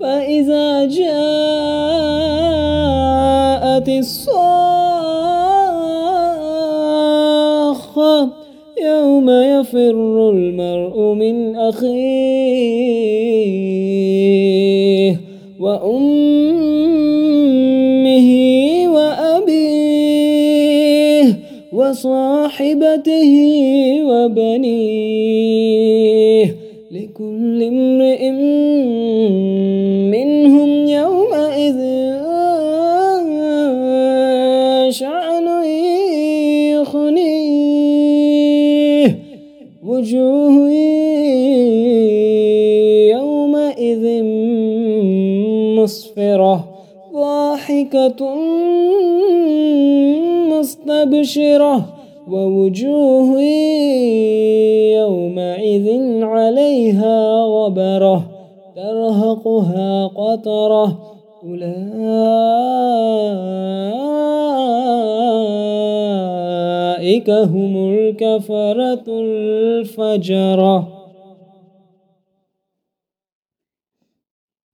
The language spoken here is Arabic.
فإذا جاءت الصاخة يوم يفر المرء من أخيه وأمه وأبيه وصاحبته وبنيه لكل امرئ منهم يومئذ شعن يخنيه وجوه يومئذ مصفرة ضاحكة مستبشرة ووجوه عليها غبرة ترهقها قطرة. أولئك هم الكفرة الفجرة.